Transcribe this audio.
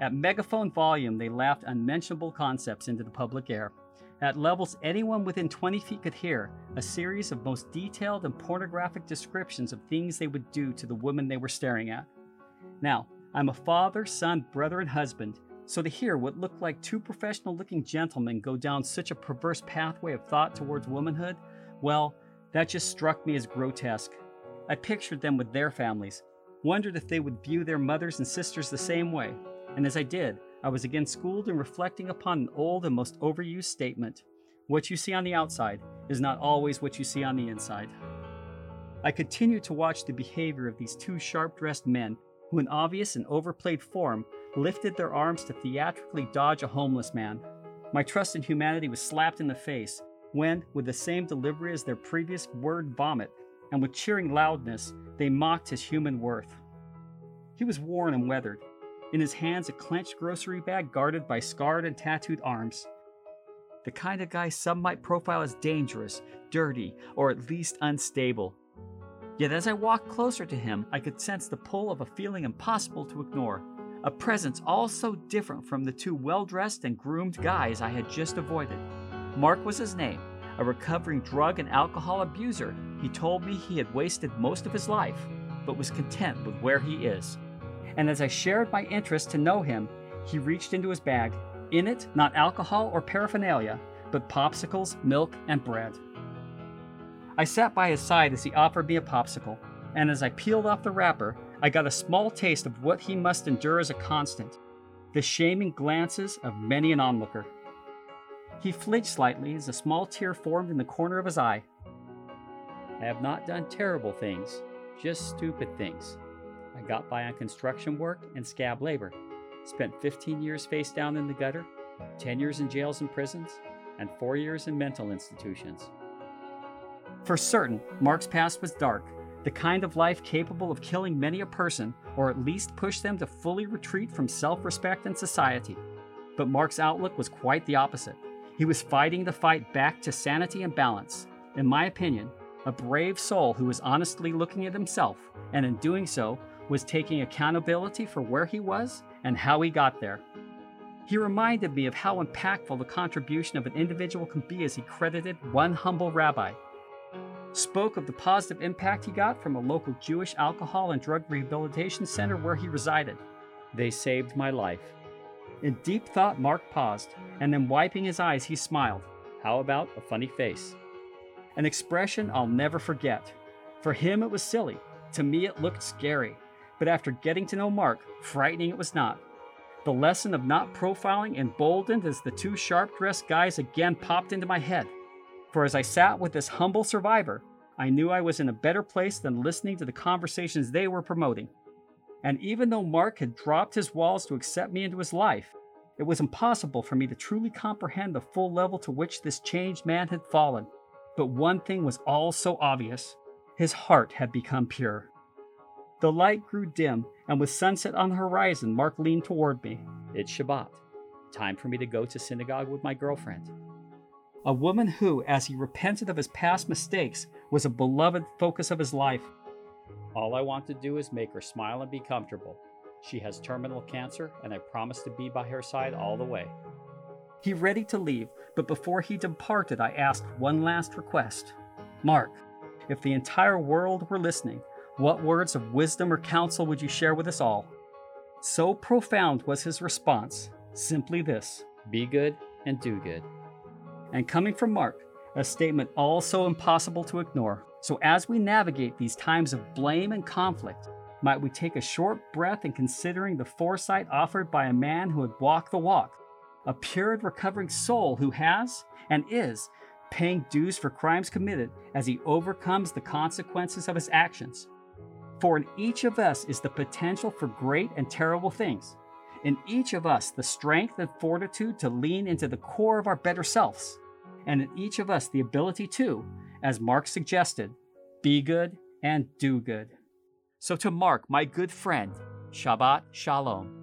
At megaphone volume, they laughed unmentionable concepts into the public air. At levels anyone within 20 feet could hear, a series of most detailed and pornographic descriptions of things they would do to the woman they were staring at. Now, I'm a father, son, brother, and husband, so to hear what looked like two professional looking gentlemen go down such a perverse pathway of thought towards womanhood, well, that just struck me as grotesque. I pictured them with their families, wondered if they would view their mothers and sisters the same way, and as I did, I was again schooled in reflecting upon an old and most overused statement what you see on the outside is not always what you see on the inside. I continued to watch the behavior of these two sharp dressed men who, in obvious and overplayed form, lifted their arms to theatrically dodge a homeless man. My trust in humanity was slapped in the face when, with the same delivery as their previous word vomit, and with cheering loudness, they mocked his human worth. He was worn and weathered, in his hands a clenched grocery bag guarded by scarred and tattooed arms. The kind of guy some might profile as dangerous, dirty, or at least unstable. Yet as I walked closer to him, I could sense the pull of a feeling impossible to ignore, a presence all so different from the two well dressed and groomed guys I had just avoided. Mark was his name, a recovering drug and alcohol abuser. He told me he had wasted most of his life, but was content with where he is and as I shared my interest to know him, he reached into his bag. In it, not alcohol or paraphernalia, but popsicles, milk, and bread. I sat by his side as he offered me a popsicle, and as I peeled off the wrapper, I got a small taste of what he must endure as a constant the shaming glances of many an onlooker. He flinched slightly as a small tear formed in the corner of his eye. I have not done terrible things, just stupid things, I got by on construction work and scab labor. Spent 15 years face down in the gutter, 10 years in jails and prisons, and 4 years in mental institutions. For certain, Mark's past was dark, the kind of life capable of killing many a person, or at least push them to fully retreat from self respect and society. But Mark's outlook was quite the opposite. He was fighting the fight back to sanity and balance. In my opinion, a brave soul who was honestly looking at himself, and in doing so, was taking accountability for where he was and how he got there. He reminded me of how impactful the contribution of an individual can be as he credited one humble rabbi. Spoke of the positive impact he got from a local Jewish alcohol and drug rehabilitation center where he resided. They saved my life. In deep thought, Mark paused, and then wiping his eyes, he smiled. How about a funny face? An expression I'll never forget. For him, it was silly. To me, it looked scary but after getting to know Mark, frightening it was not. The lesson of not profiling emboldened as the two sharp dressed guys again popped into my head. For as I sat with this humble survivor, I knew I was in a better place than listening to the conversations they were promoting. And even though Mark had dropped his walls to accept me into his life, it was impossible for me to truly comprehend the full level to which this changed man had fallen. But one thing was all so obvious his heart had become pure. The light grew dim, and with sunset on the horizon, Mark leaned toward me. It's Shabbat. Time for me to go to synagogue with my girlfriend. A woman who, as he repented of his past mistakes, was a beloved focus of his life. All I want to do is make her smile and be comfortable. She has terminal cancer, and I promise to be by her side all the way. He ready to leave, but before he departed, I asked one last request. Mark, if the entire world were listening, what words of wisdom or counsel would you share with us all? So profound was his response simply this be good and do good. And coming from Mark, a statement all so impossible to ignore. So, as we navigate these times of blame and conflict, might we take a short breath in considering the foresight offered by a man who had walked the walk, a pure and recovering soul who has and is paying dues for crimes committed as he overcomes the consequences of his actions. For in each of us is the potential for great and terrible things. In each of us, the strength and fortitude to lean into the core of our better selves. And in each of us, the ability to, as Mark suggested, be good and do good. So, to Mark, my good friend, Shabbat Shalom.